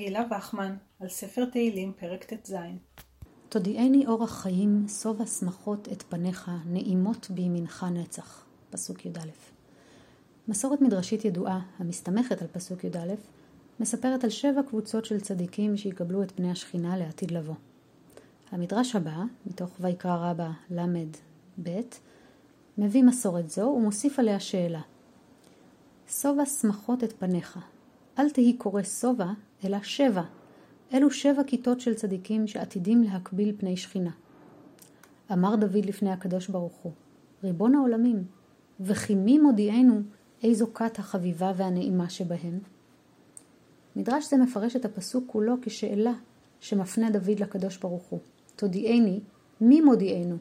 גילה וחמן, על ספר תהילים, פרק ט"ז. תודיעני אורח חיים, שובע שמחות את פניך, נעימות בימינך נצח. פסוק י"א. מסורת מדרשית ידועה, המסתמכת על פסוק י"א, מספרת על שבע קבוצות של צדיקים שיקבלו את פני השכינה לעתיד לבוא. המדרש הבא, מתוך ויקרא רבה ל"ב, מביא מסורת זו ומוסיף עליה שאלה. שובע שמחות את פניך, אל תהי קורא שובע, אלא שבע. אלו שבע כיתות של צדיקים שעתידים להקביל פני שכינה. אמר דוד לפני הקדוש ברוך הוא, ריבון העולמים, וכי מי מודיענו איזו כת החביבה והנעימה שבהם? מדרש זה מפרש את הפסוק כולו כשאלה שמפנה דוד לקדוש ברוך הוא. תודיעני, מי מודיענו?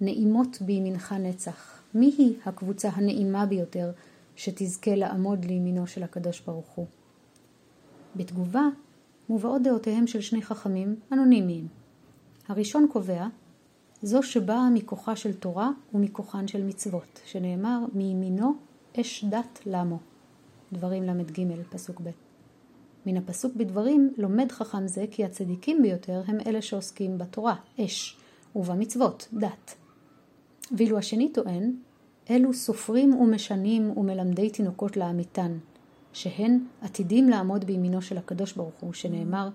נעימות בימינך נצח. מי היא הקבוצה הנעימה ביותר שתזכה לעמוד לימינו של הקדוש ברוך הוא? בתגובה מובאות דעותיהם של שני חכמים אנונימיים. הראשון קובע זו שבאה מכוחה של תורה ומכוחן של מצוות, שנאמר מימינו אש דת למו. דברים ל"ג, פסוק ב'. מן הפסוק בדברים לומד חכם זה כי הצדיקים ביותר הם אלה שעוסקים בתורה, אש, ובמצוות, דת. ואילו השני טוען, אלו סופרים ומשנים ומלמדי תינוקות לאמיתן, שהן עתידים לעמוד בימינו של הקדוש ברוך הוא, שנאמר,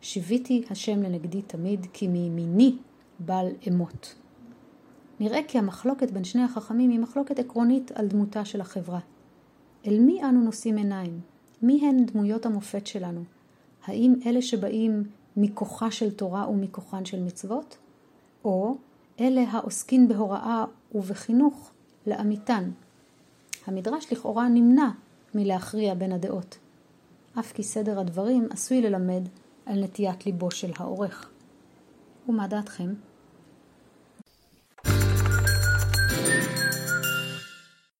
שיוויתי השם לנגדי תמיד, כי מימיני בל אמות. נראה כי המחלוקת בין שני החכמים היא מחלוקת עקרונית על דמותה של החברה. אל מי אנו נושאים עיניים? מי הן דמויות המופת שלנו? האם אלה שבאים מכוחה של תורה ומכוחן של מצוות? או אלה העוסקים בהוראה ובחינוך לאמיתן? המדרש לכאורה נמנע מלהכריע בין הדעות, אף כי סדר הדברים עשוי ללמד על נטיית ליבו של העורך. ומה דעתכם?